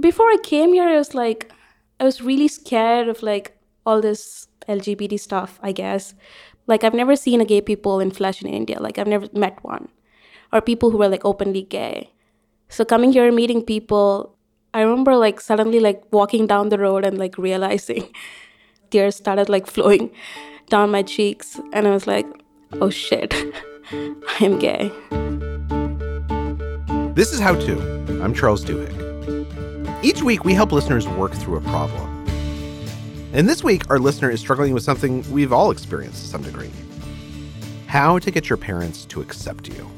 before I came here, I was like, I was really scared of like all this LGBT stuff, I guess. Like, I've never seen a gay people in flesh in India. Like, I've never met one. Or people who were like openly gay. So, coming here, and meeting people, I remember like suddenly like walking down the road and like realizing tears started like flowing down my cheeks. And I was like, oh shit, I am gay. This is How To. I'm Charles Duhigg. Each week, we help listeners work through a problem. And this week, our listener is struggling with something we've all experienced to some degree how to get your parents to accept you.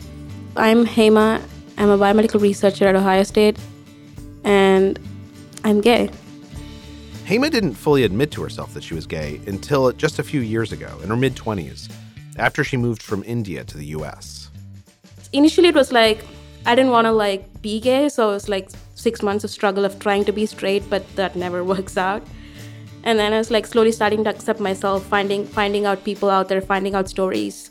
I'm Hema. I'm a biomedical researcher at Ohio State, and I'm gay. Hema didn't fully admit to herself that she was gay until just a few years ago, in her mid 20s, after she moved from India to the US. Initially, it was like I didn't want to like be gay, so it was like six months of struggle of trying to be straight, but that never works out. And then I was like slowly starting to accept myself, finding finding out people out there, finding out stories.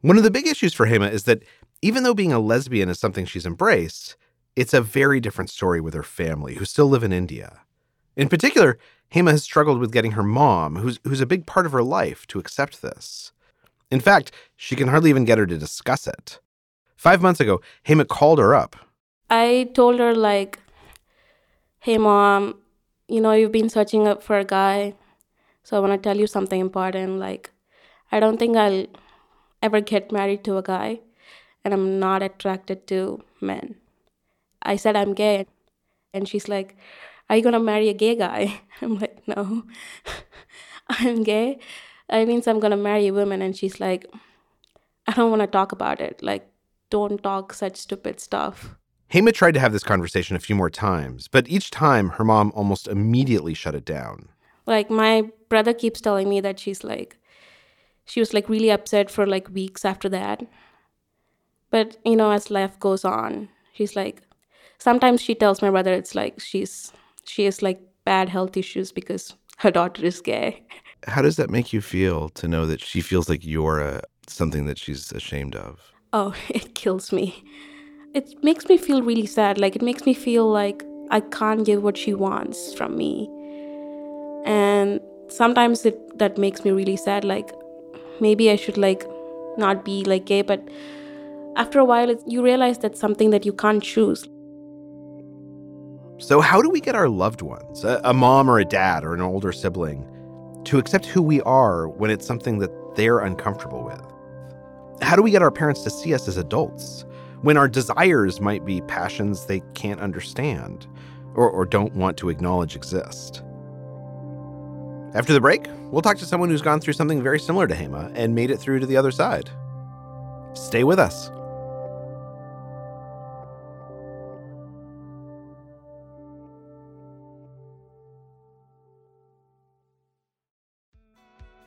One of the big issues for Hema is that even though being a lesbian is something she's embraced, it's a very different story with her family, who still live in India. In particular, Hema has struggled with getting her mom, who's who's a big part of her life, to accept this. In fact, she can hardly even get her to discuss it. Five months ago, Hema called her up. I told her, like, hey, mom, you know, you've been searching up for a guy. So I want to tell you something important. Like, I don't think I'll ever get married to a guy, and I'm not attracted to men. I said I'm gay. And she's like, Are you to marry a gay guy? I'm like, No, I'm gay. I means I'm gonna marry a woman. And she's like, I don't want to talk about it. Like, don't talk such stupid stuff. Hema tried to have this conversation a few more times, but each time her mom almost immediately shut it down. Like, my brother keeps telling me that she's like, she was like really upset for like weeks after that. But, you know, as life goes on, she's like, sometimes she tells my brother it's like she's, she has like bad health issues because her daughter is gay. How does that make you feel to know that she feels like you're a, something that she's ashamed of? Oh, it kills me. It makes me feel really sad. Like, it makes me feel like I can't give what she wants from me. And sometimes it that makes me really sad. Like, maybe I should, like, not be like gay, but after a while, you realize that's something that you can't choose. So, how do we get our loved ones, a, a mom or a dad or an older sibling, to accept who we are when it's something that they're uncomfortable with? How do we get our parents to see us as adults when our desires might be passions they can't understand or, or don't want to acknowledge exist? After the break, we'll talk to someone who's gone through something very similar to Hema and made it through to the other side. Stay with us.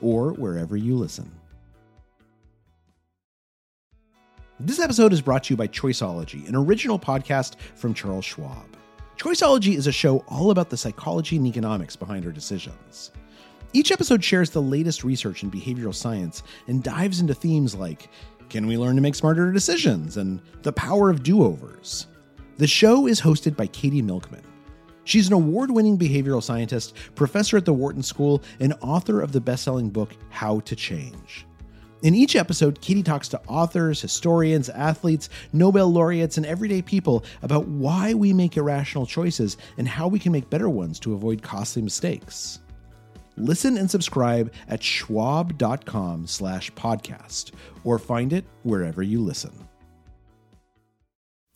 or wherever you listen. This episode is brought to you by Choiceology, an original podcast from Charles Schwab. Choiceology is a show all about the psychology and economics behind our decisions. Each episode shares the latest research in behavioral science and dives into themes like can we learn to make smarter decisions and the power of do overs. The show is hosted by Katie Milkman. She's an award winning behavioral scientist, professor at the Wharton School, and author of the best selling book, How to Change. In each episode, Katie talks to authors, historians, athletes, Nobel laureates, and everyday people about why we make irrational choices and how we can make better ones to avoid costly mistakes. Listen and subscribe at schwab.com slash podcast or find it wherever you listen.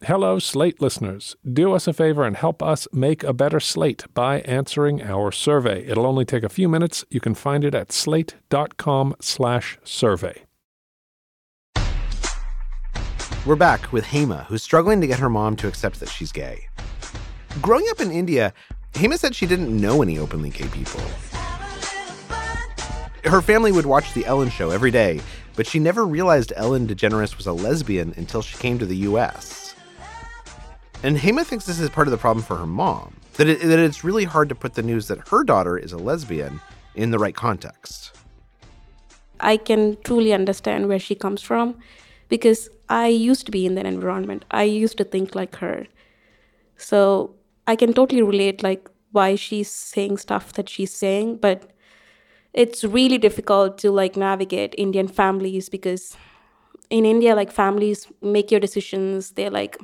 Hello, Slate listeners. Do us a favor and help us make a better slate by answering our survey. It'll only take a few minutes. You can find it at slate.com slash survey. We're back with Hema, who's struggling to get her mom to accept that she's gay. Growing up in India, Hema said she didn't know any openly gay people. Her family would watch The Ellen Show every day, but she never realized Ellen DeGeneres was a lesbian until she came to the US. And Hema thinks this is part of the problem for her mom, that, it, that it's really hard to put the news that her daughter is a lesbian in the right context. I can truly understand where she comes from because I used to be in that environment. I used to think like her. So I can totally relate like why she's saying stuff that she's saying, but it's really difficult to like navigate Indian families because in India like families make your decisions. They're like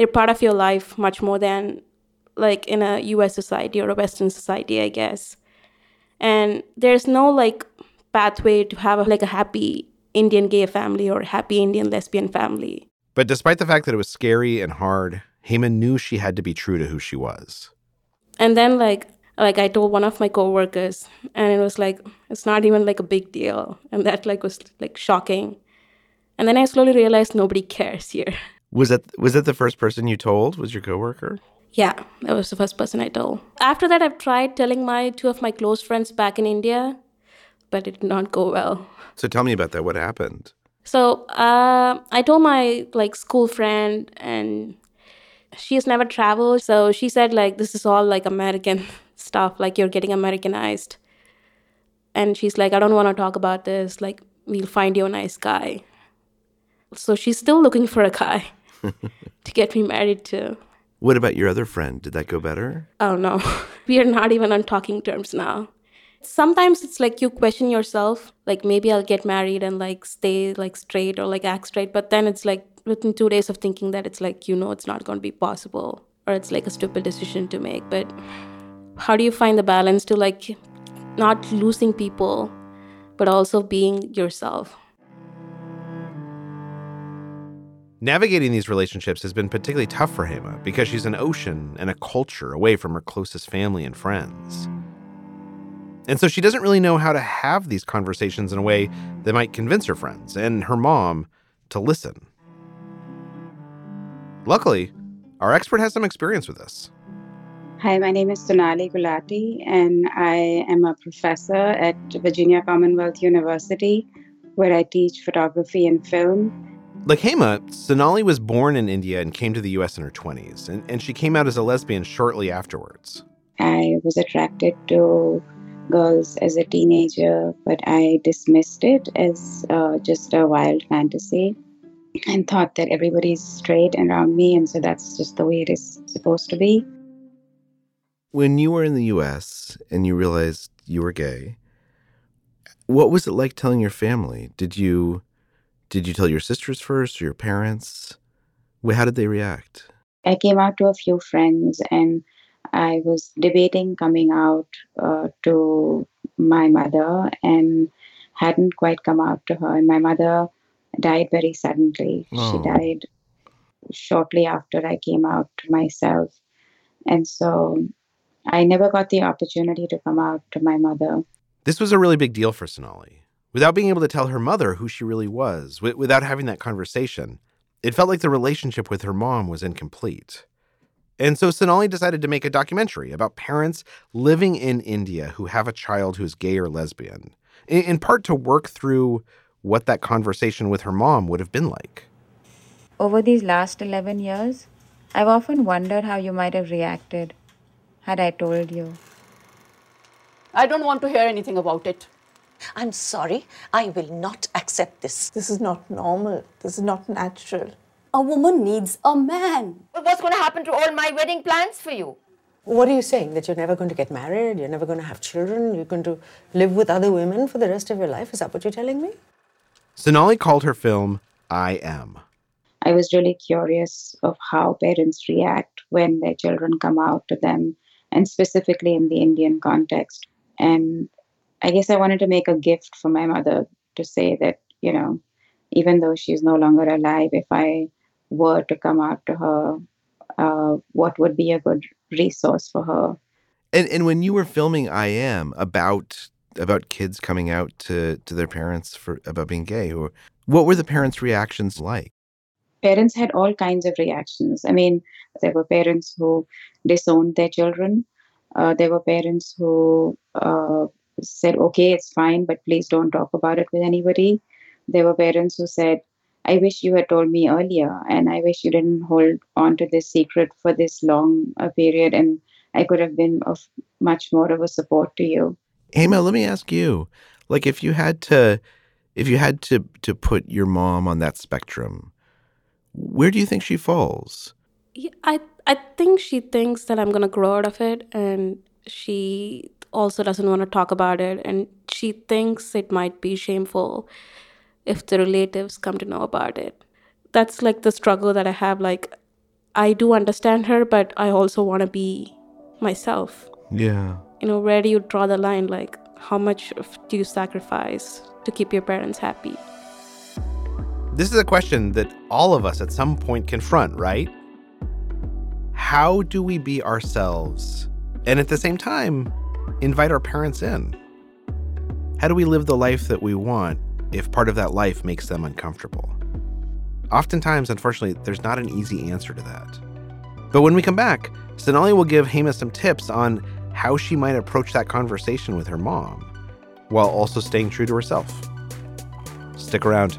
they're part of your life much more than like in a US society or a western society, I guess. And there's no like pathway to have a, like a happy Indian gay family or a happy Indian lesbian family. But despite the fact that it was scary and hard, Hema knew she had to be true to who she was. And then like like I told one of my coworkers and it was like it's not even like a big deal and that like was like shocking. And then I slowly realized nobody cares here. Was that was that the first person you told? Was your coworker? Yeah, that was the first person I told. After that I've tried telling my two of my close friends back in India, but it did not go well. So tell me about that. What happened? So uh, I told my like school friend, and she has never traveled. So she said like this is all like American stuff, like you're getting Americanized. And she's like, I don't want to talk about this. Like we'll find you a nice guy. So she's still looking for a guy to get me married to. What about your other friend? Did that go better? Oh no, we are not even on talking terms now. Sometimes it's like you question yourself, like maybe I'll get married and like stay like straight or like act straight, but then it's like within two days of thinking that it's like you know it's not going to be possible or it's like a stupid decision to make. But how do you find the balance to like not losing people, but also being yourself? Navigating these relationships has been particularly tough for Hema because she's an ocean and a culture away from her closest family and friends. And so she doesn't really know how to have these conversations in a way that might convince her friends and her mom to listen. Luckily, our expert has some experience with this. Hi, my name is Sonali Gulati, and I am a professor at Virginia Commonwealth University, where I teach photography and film. Like Hema, Sonali was born in India and came to the US in her 20s, and, and she came out as a lesbian shortly afterwards. I was attracted to girls as a teenager, but I dismissed it as uh, just a wild fantasy and thought that everybody's straight around me, and so that's just the way it is supposed to be. When you were in the US and you realized you were gay, what was it like telling your family? Did you did you tell your sisters first or your parents? How did they react? I came out to a few friends and I was debating coming out uh, to my mother and hadn't quite come out to her. And my mother died very suddenly. Oh. She died shortly after I came out to myself. And so I never got the opportunity to come out to my mother. This was a really big deal for Sonali. Without being able to tell her mother who she really was, wi- without having that conversation, it felt like the relationship with her mom was incomplete. And so Sonali decided to make a documentary about parents living in India who have a child who's gay or lesbian, in, in part to work through what that conversation with her mom would have been like. Over these last 11 years, I've often wondered how you might have reacted had I told you. I don't want to hear anything about it. I'm sorry, I will not accept this. This is not normal. This is not natural. A woman needs a man. What's going to happen to all my wedding plans for you? What are you saying? That you're never going to get married? You're never going to have children? You're going to live with other women for the rest of your life? Is that what you're telling me? Sonali called her film I Am. I was really curious of how parents react when their children come out to them, and specifically in the Indian context. And I guess I wanted to make a gift for my mother to say that, you know, even though she's no longer alive, if I were to come out to her, uh, what would be a good resource for her? And and when you were filming I Am about about kids coming out to to their parents for about being gay, or what were the parents' reactions like? parents had all kinds of reactions. I mean, there were parents who disowned their children. Uh, there were parents who uh, said, okay, it's fine, but please don't talk about it with anybody. There were parents who said, I wish you had told me earlier, and I wish you didn't hold on to this secret for this long a period, and I could have been of much more of a support to you. Hema, let me ask you, like, if you had to, if you had to to put your mom on that spectrum, where do you think she falls? Yeah, I I think she thinks that I'm gonna grow out of it, and she also doesn't want to talk about it, and she thinks it might be shameful if the relatives come to know about it. That's like the struggle that I have. Like, I do understand her, but I also want to be myself. Yeah. You know, where do you draw the line? Like, how much do you sacrifice to keep your parents happy? This is a question that all of us at some point confront, right? How do we be ourselves and at the same time invite our parents in? How do we live the life that we want if part of that life makes them uncomfortable? Oftentimes, unfortunately, there's not an easy answer to that. But when we come back, Sonali will give Hema some tips on how she might approach that conversation with her mom while also staying true to herself. Stick around.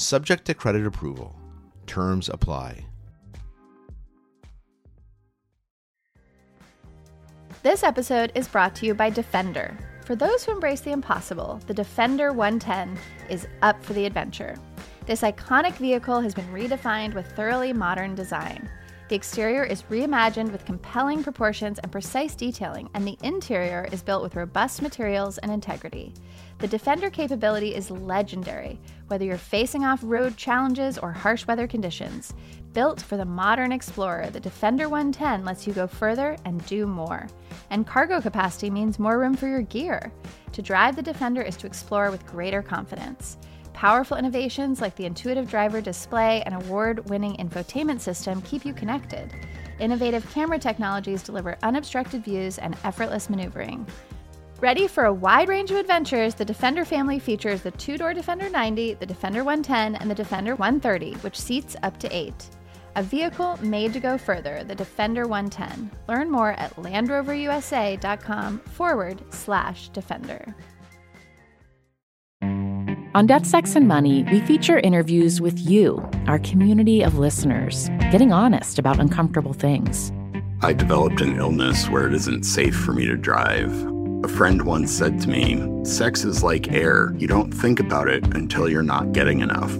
Subject to credit approval. Terms apply. This episode is brought to you by Defender. For those who embrace the impossible, the Defender 110 is up for the adventure. This iconic vehicle has been redefined with thoroughly modern design. The exterior is reimagined with compelling proportions and precise detailing, and the interior is built with robust materials and integrity. The Defender capability is legendary, whether you're facing off road challenges or harsh weather conditions. Built for the modern explorer, the Defender 110 lets you go further and do more. And cargo capacity means more room for your gear. To drive the Defender is to explore with greater confidence. Powerful innovations like the intuitive driver display and award winning infotainment system keep you connected. Innovative camera technologies deliver unobstructed views and effortless maneuvering. Ready for a wide range of adventures, the Defender family features the two door Defender 90, the Defender 110, and the Defender 130, which seats up to eight. A vehicle made to go further, the Defender 110. Learn more at LandRoverUSA.com forward slash Defender. On Death, Sex, and Money, we feature interviews with you, our community of listeners, getting honest about uncomfortable things. I developed an illness where it isn't safe for me to drive. A friend once said to me, Sex is like air. You don't think about it until you're not getting enough.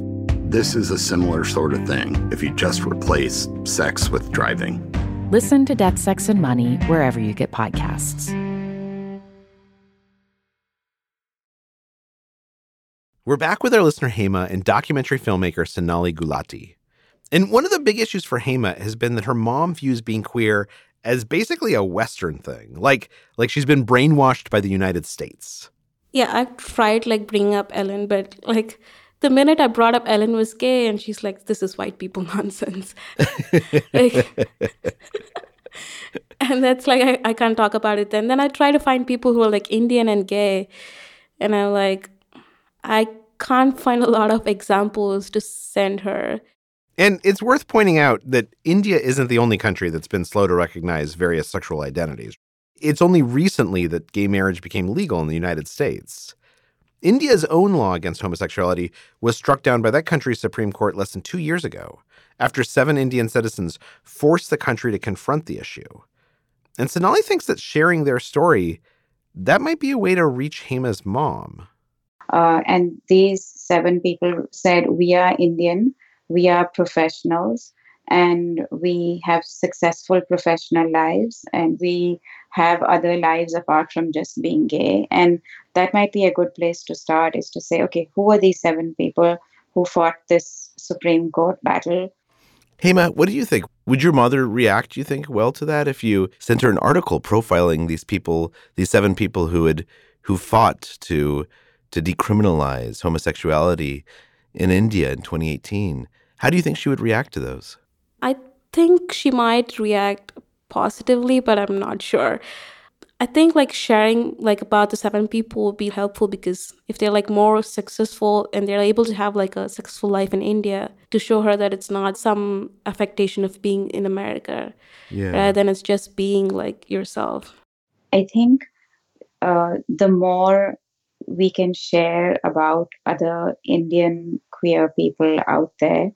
This is a similar sort of thing if you just replace sex with driving. Listen to Death, Sex, and Money wherever you get podcasts. We're back with our listener Hema and documentary filmmaker Sonali Gulati. And one of the big issues for Hema has been that her mom views being queer as basically a Western thing, like like she's been brainwashed by the United States. Yeah, I've tried like bringing up Ellen, but like the minute I brought up Ellen was gay, and she's like, "This is white people nonsense," like, and that's like I, I can't talk about it. Then then I try to find people who are like Indian and gay, and I'm like, I can't find a lot of examples to send her. And it's worth pointing out that India isn't the only country that's been slow to recognize various sexual identities. It's only recently that gay marriage became legal in the United States. India's own law against homosexuality was struck down by that country's Supreme Court less than two years ago, after seven Indian citizens forced the country to confront the issue. And Sonali thinks that sharing their story, that might be a way to reach Hema's mom. Uh, and these seven people said, We are Indian, we are professionals, and we have successful professional lives, and we have other lives apart from just being gay. And that might be a good place to start is to say, okay, who are these seven people who fought this Supreme Court battle? Hema, what do you think? Would your mother react, you think, well to that if you sent her an article profiling these people, these seven people who had who fought to to decriminalize homosexuality in India in 2018? How do you think she would react to those? I think she might react positively, but I'm not sure. I think like sharing like about the seven people would be helpful because if they're like more successful and they're able to have like a successful life in India to show her that it's not some affectation of being in America Yeah. rather than it's just being like yourself. I think uh, the more we can share about other Indian queer people out there,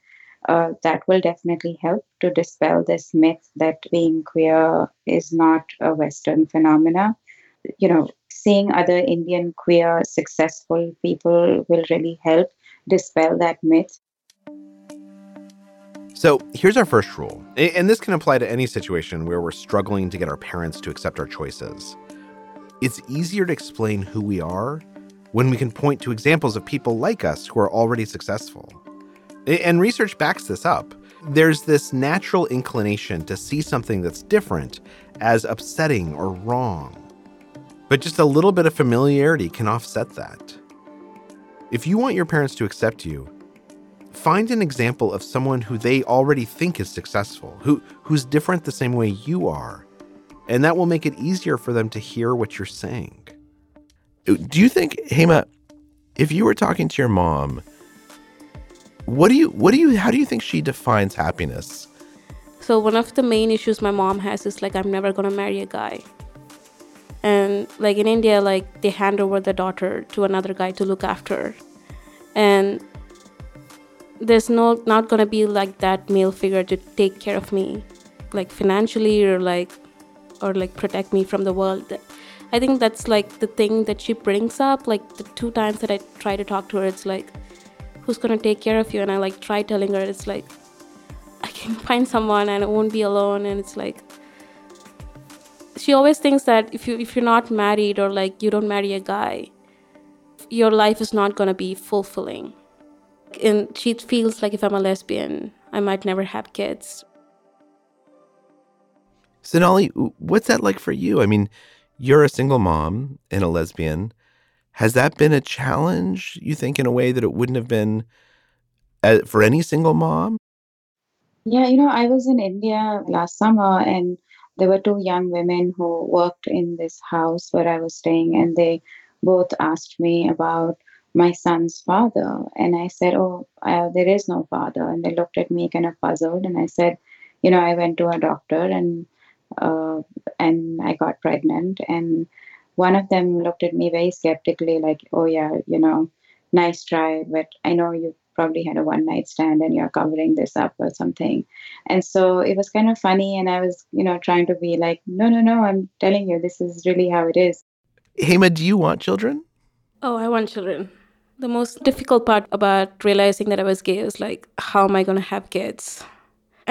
uh, that will definitely help to dispel this myth that being queer is not a Western phenomena. You know, seeing other Indian queer successful people will really help dispel that myth. So here's our first rule, and this can apply to any situation where we're struggling to get our parents to accept our choices. It's easier to explain who we are when we can point to examples of people like us who are already successful. And research backs this up. There's this natural inclination to see something that's different as upsetting or wrong. But just a little bit of familiarity can offset that. If you want your parents to accept you, find an example of someone who they already think is successful, who who's different the same way you are. And that will make it easier for them to hear what you're saying. Do you think, Hema, if you were talking to your mom, what do you what do you how do you think she defines happiness? So one of the main issues my mom has is like I'm never gonna marry a guy. And like in India, like they hand over the daughter to another guy to look after. And there's no not gonna be like that male figure to take care of me, like financially or like or like protect me from the world. I think that's like the thing that she brings up. Like the two times that I try to talk to her, it's like, who's gonna take care of you? And I like try telling her, it's like, I can find someone and I won't be alone. And it's like, she always thinks that if you if you're not married or like you don't marry a guy, your life is not gonna be fulfilling. And she feels like if I'm a lesbian, I might never have kids. Sonali, what's that like for you? I mean, you're a single mom and a lesbian. Has that been a challenge, you think, in a way that it wouldn't have been uh, for any single mom? Yeah, you know, I was in India last summer and there were two young women who worked in this house where I was staying, and they both asked me about my son's father. And I said, Oh, there is no father. And they looked at me kind of puzzled. And I said, You know, I went to a doctor and uh, and I got pregnant. And one of them looked at me very skeptically, like, Oh, yeah, you know, nice try, but I know you probably had a one night stand and you're covering this up or something. And so it was kind of funny. And I was, you know, trying to be like, no, no, no, I'm telling you, this is really how it is. Hema, do you want children? Oh, I want children. The most difficult part about realizing that I was gay is like, how am I going to have kids?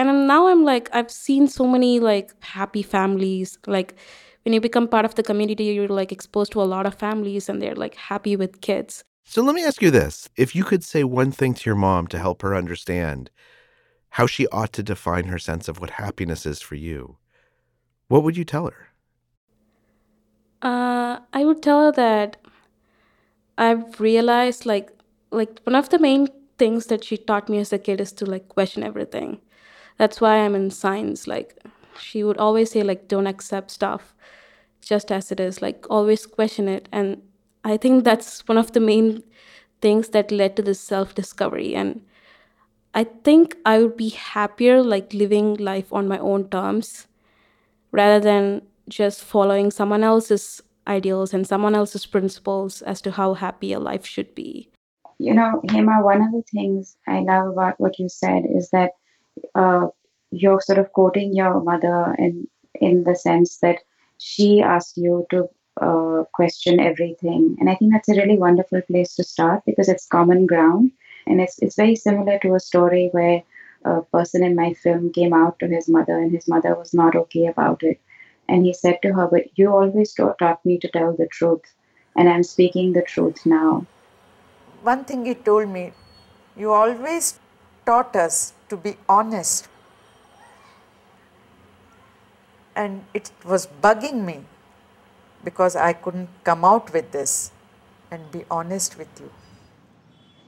And now I'm like, I've seen so many like happy families. Like, when you become part of the community, you're like exposed to a lot of families and they're like happy with kids. So let me ask you this. If you could say one thing to your mom to help her understand how she ought to define her sense of what happiness is for you, what would you tell her? Uh, I would tell her that I've realized like like one of the main things that she taught me as a kid is to like question everything. That's why I'm in science. Like she would always say like don't accept stuff just as it is. Like always question it. And I think that's one of the main things that led to this self discovery. And I think I would be happier like living life on my own terms rather than just following someone else's ideals and someone else's principles as to how happy a life should be. You know, Hema, one of the things I love about what you said is that uh, you're sort of quoting your mother in in the sense that she asked you to uh, question everything, and I think that's a really wonderful place to start because it's common ground, and it's it's very similar to a story where a person in my film came out to his mother, and his mother was not okay about it, And he said to her, But you always taught me to tell the truth, and I'm speaking the truth now. One thing he told me, you always taught us to be honest. And it was bugging me because I couldn't come out with this and be honest with you.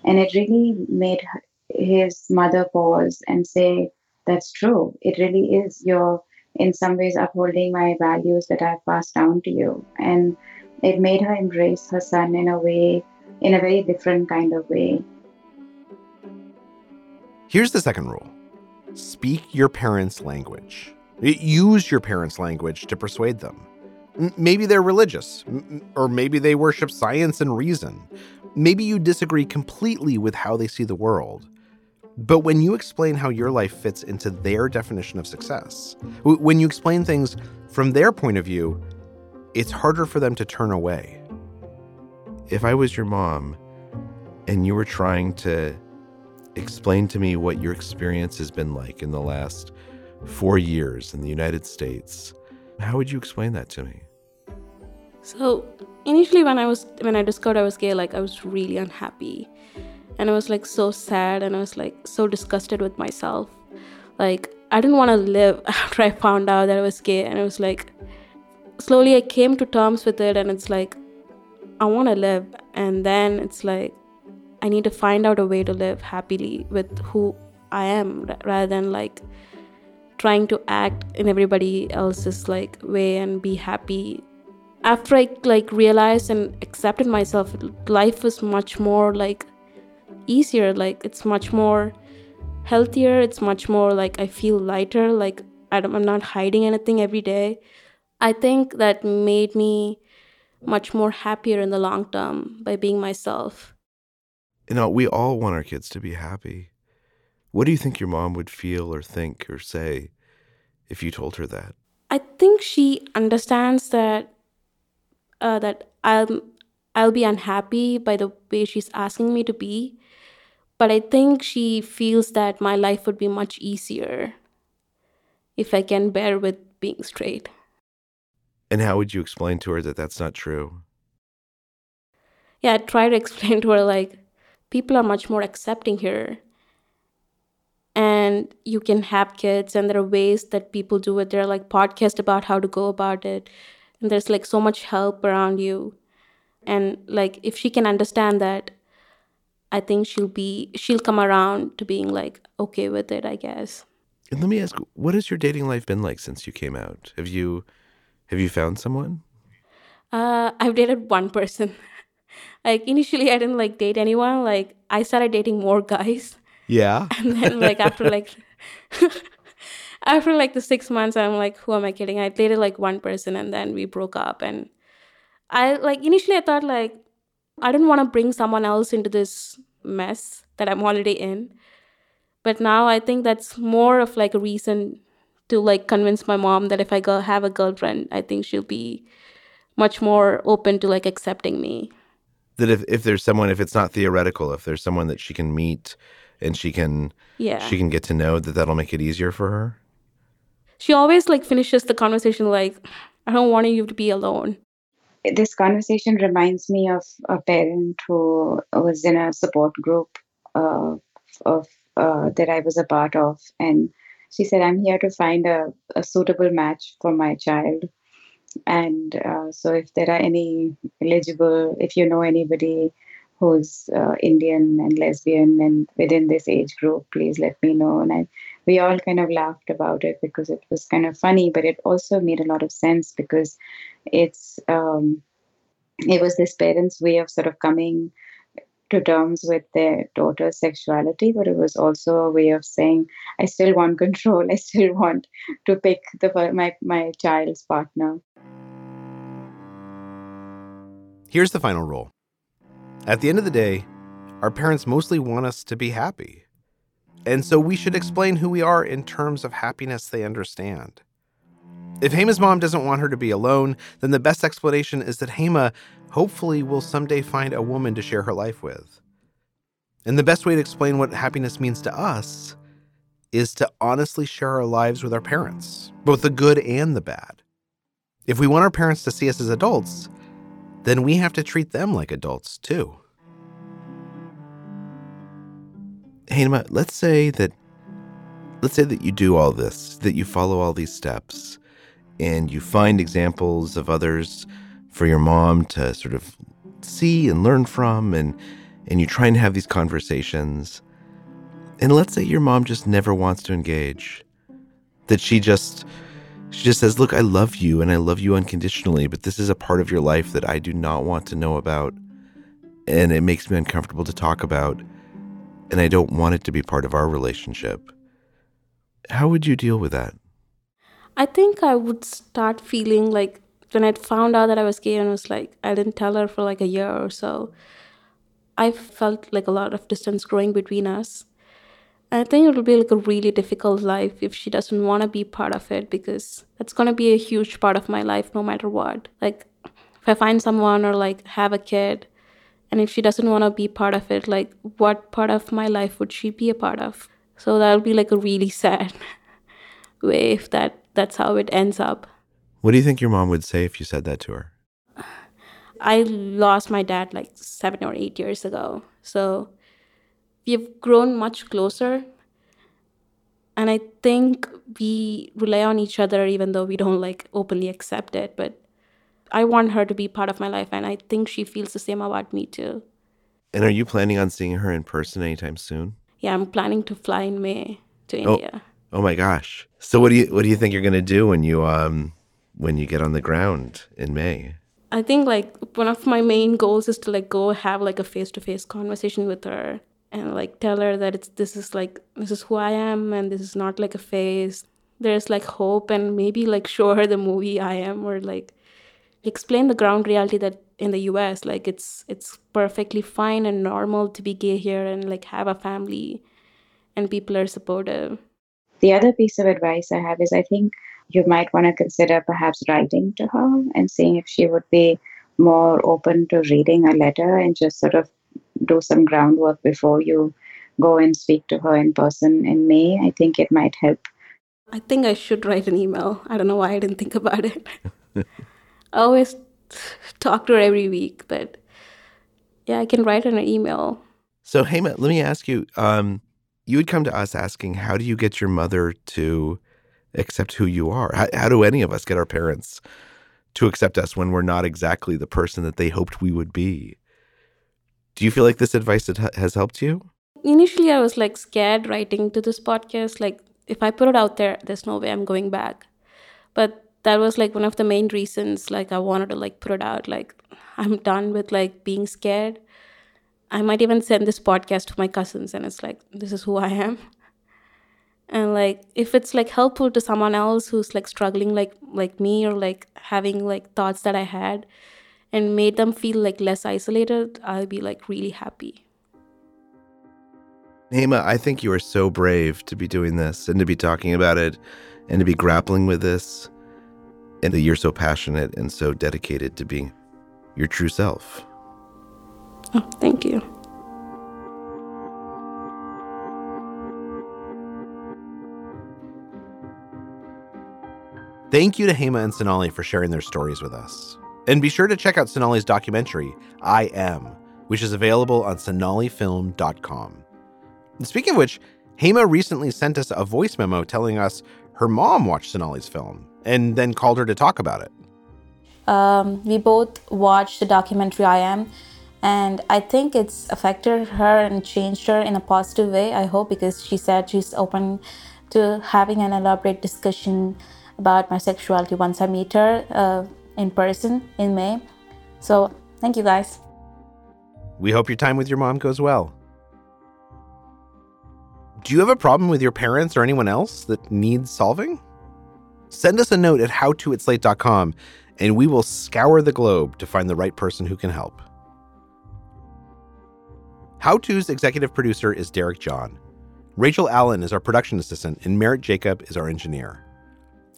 And it really made his mother pause and say, That's true. It really is. You're in some ways upholding my values that I've passed down to you. And it made her embrace her son in a way, in a very different kind of way. Here's the second rule speak your parents' language. Use your parents' language to persuade them. Maybe they're religious, or maybe they worship science and reason. Maybe you disagree completely with how they see the world. But when you explain how your life fits into their definition of success, when you explain things from their point of view, it's harder for them to turn away. If I was your mom and you were trying to explain to me what your experience has been like in the last four years in the United States, how would you explain that to me? So initially, when I was when I discovered I was gay, like I was really unhappy, and I was like so sad, and I was like so disgusted with myself. Like I didn't want to live after I found out that I was gay, and it was like slowly I came to terms with it, and it's like I want to live, and then it's like I need to find out a way to live happily with who I am, rather than like trying to act in everybody else's like way and be happy after I like realized and accepted myself, life was much more like easier. Like it's much more healthier. It's much more like I feel lighter. Like I'm not hiding anything every day. I think that made me much more happier in the long term by being myself. You know, we all want our kids to be happy. What do you think your mom would feel or think or say if you told her that? I think she understands that uh, that I'll I'll be unhappy by the way she's asking me to be, but I think she feels that my life would be much easier if I can bear with being straight. And how would you explain to her that that's not true? Yeah, I try to explain to her like people are much more accepting here. And you can have kids, and there are ways that people do it. There are like podcasts about how to go about it. And there's like so much help around you. And like if she can understand that i think she'll be she'll come around to being like okay with it i guess. And let me ask what has your dating life been like since you came out? Have you have you found someone? Uh i've dated one person like initially i didn't like date anyone like i started dating more guys yeah and then like after like after like the six months, I'm like, who am I kidding? I dated like one person and then we broke up. And I like initially I thought like I didn't want to bring someone else into this mess that I'm already in. But now I think that's more of like a reason to like convince my mom that if I go have a girlfriend, I think she'll be much more open to like accepting me. That if, if there's someone, if it's not theoretical, if there's someone that she can meet and she can yeah she can get to know that that'll make it easier for her she always like finishes the conversation like, I don't want you to be alone. This conversation reminds me of a parent who was in a support group uh, of uh, that I was a part of, and she said, "I'm here to find a, a suitable match for my child." And uh, so, if there are any eligible, if you know anybody who's uh, Indian and lesbian and within this age group, please let me know. And I we all kind of laughed about it because it was kind of funny, but it also made a lot of sense because it's um, it was this parents' way of sort of coming to terms with their daughter's sexuality, but it was also a way of saying, I still want control. I still want to pick the my my child's partner. Here's the final rule. At the end of the day, our parents mostly want us to be happy. And so we should explain who we are in terms of happiness they understand. If Hema's mom doesn't want her to be alone, then the best explanation is that Hema hopefully will someday find a woman to share her life with. And the best way to explain what happiness means to us is to honestly share our lives with our parents, both the good and the bad. If we want our parents to see us as adults, then we have to treat them like adults too. Hema, let's say that let's say that you do all this, that you follow all these steps and you find examples of others for your mom to sort of see and learn from and and you try and have these conversations. And let's say your mom just never wants to engage. That she just she just says, "Look, I love you and I love you unconditionally, but this is a part of your life that I do not want to know about and it makes me uncomfortable to talk about and I don't want it to be part of our relationship." How would you deal with that? I think I would start feeling like when I found out that I was gay and was like, I didn't tell her for like a year or so, I felt like a lot of distance growing between us. I think it will be like a really difficult life if she doesn't want to be part of it because that's going to be a huge part of my life no matter what. Like, if I find someone or like have a kid, and if she doesn't want to be part of it, like, what part of my life would she be a part of? So that'll be like a really sad way if that that's how it ends up. What do you think your mom would say if you said that to her? I lost my dad like 7 or 8 years ago. So we've grown much closer. And I think we rely on each other even though we don't like openly accept it, but I want her to be part of my life and I think she feels the same about me too. And are you planning on seeing her in person anytime soon? Yeah, I'm planning to fly in May to Oh. India. Oh my gosh. So what do you what do you think you're going to do when you um when you get on the ground in May? I think like one of my main goals is to like go have like a face to face conversation with her and like tell her that it's this is like this is who I am and this is not like a phase. There's like hope and maybe like show her the movie I am or like explain the ground reality that in the US like it's it's perfectly fine and normal to be gay here and like have a family and people are supportive. The other piece of advice I have is I think you might want to consider perhaps writing to her and seeing if she would be more open to reading a letter and just sort of do some groundwork before you go and speak to her in person in May. I think it might help. I think I should write an email. I don't know why I didn't think about it. I always talk to her every week, but yeah, I can write an email. So Hema, let me ask you um you would come to us asking how do you get your mother to accept who you are? How, how do any of us get our parents to accept us when we're not exactly the person that they hoped we would be? Do you feel like this advice has helped you? Initially, I was like scared writing to this podcast. Like, if I put it out there, there's no way I'm going back. But that was like one of the main reasons. Like, I wanted to like put it out. Like, I'm done with like being scared. I might even send this podcast to my cousins, and it's like, this is who I am. And like, if it's like helpful to someone else who's like struggling like like me or like having like thoughts that I had, and made them feel like less isolated, I'll be like really happy. Hema, I think you are so brave to be doing this and to be talking about it and to be grappling with this and that you're so passionate and so dedicated to being your true self. Oh, thank you. Thank you to Hema and Sonali for sharing their stories with us. And be sure to check out Sonali's documentary, I Am, which is available on sonalifilm.com. Speaking of which, Hema recently sent us a voice memo telling us her mom watched Sonali's film and then called her to talk about it. Um, we both watched the documentary I Am, and I think it's affected her and changed her in a positive way, I hope, because she said she's open to having an elaborate discussion about my sexuality once I meet her uh, in person in May. So, thank you guys. We hope your time with your mom goes well. Do you have a problem with your parents or anyone else that needs solving? Send us a note at howto at slate.com and we will scour the globe to find the right person who can help. How To's executive producer is Derek John. Rachel Allen is our production assistant, and Merritt Jacob is our engineer.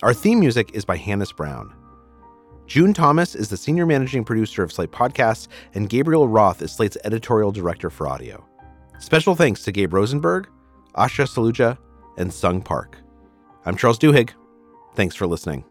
Our theme music is by Hannes Brown. June Thomas is the senior managing producer of Slate Podcasts, and Gabriel Roth is Slate's editorial director for audio. Special thanks to Gabe Rosenberg, Asha Saluja, and Sung Park. I'm Charles Duhigg. Thanks for listening.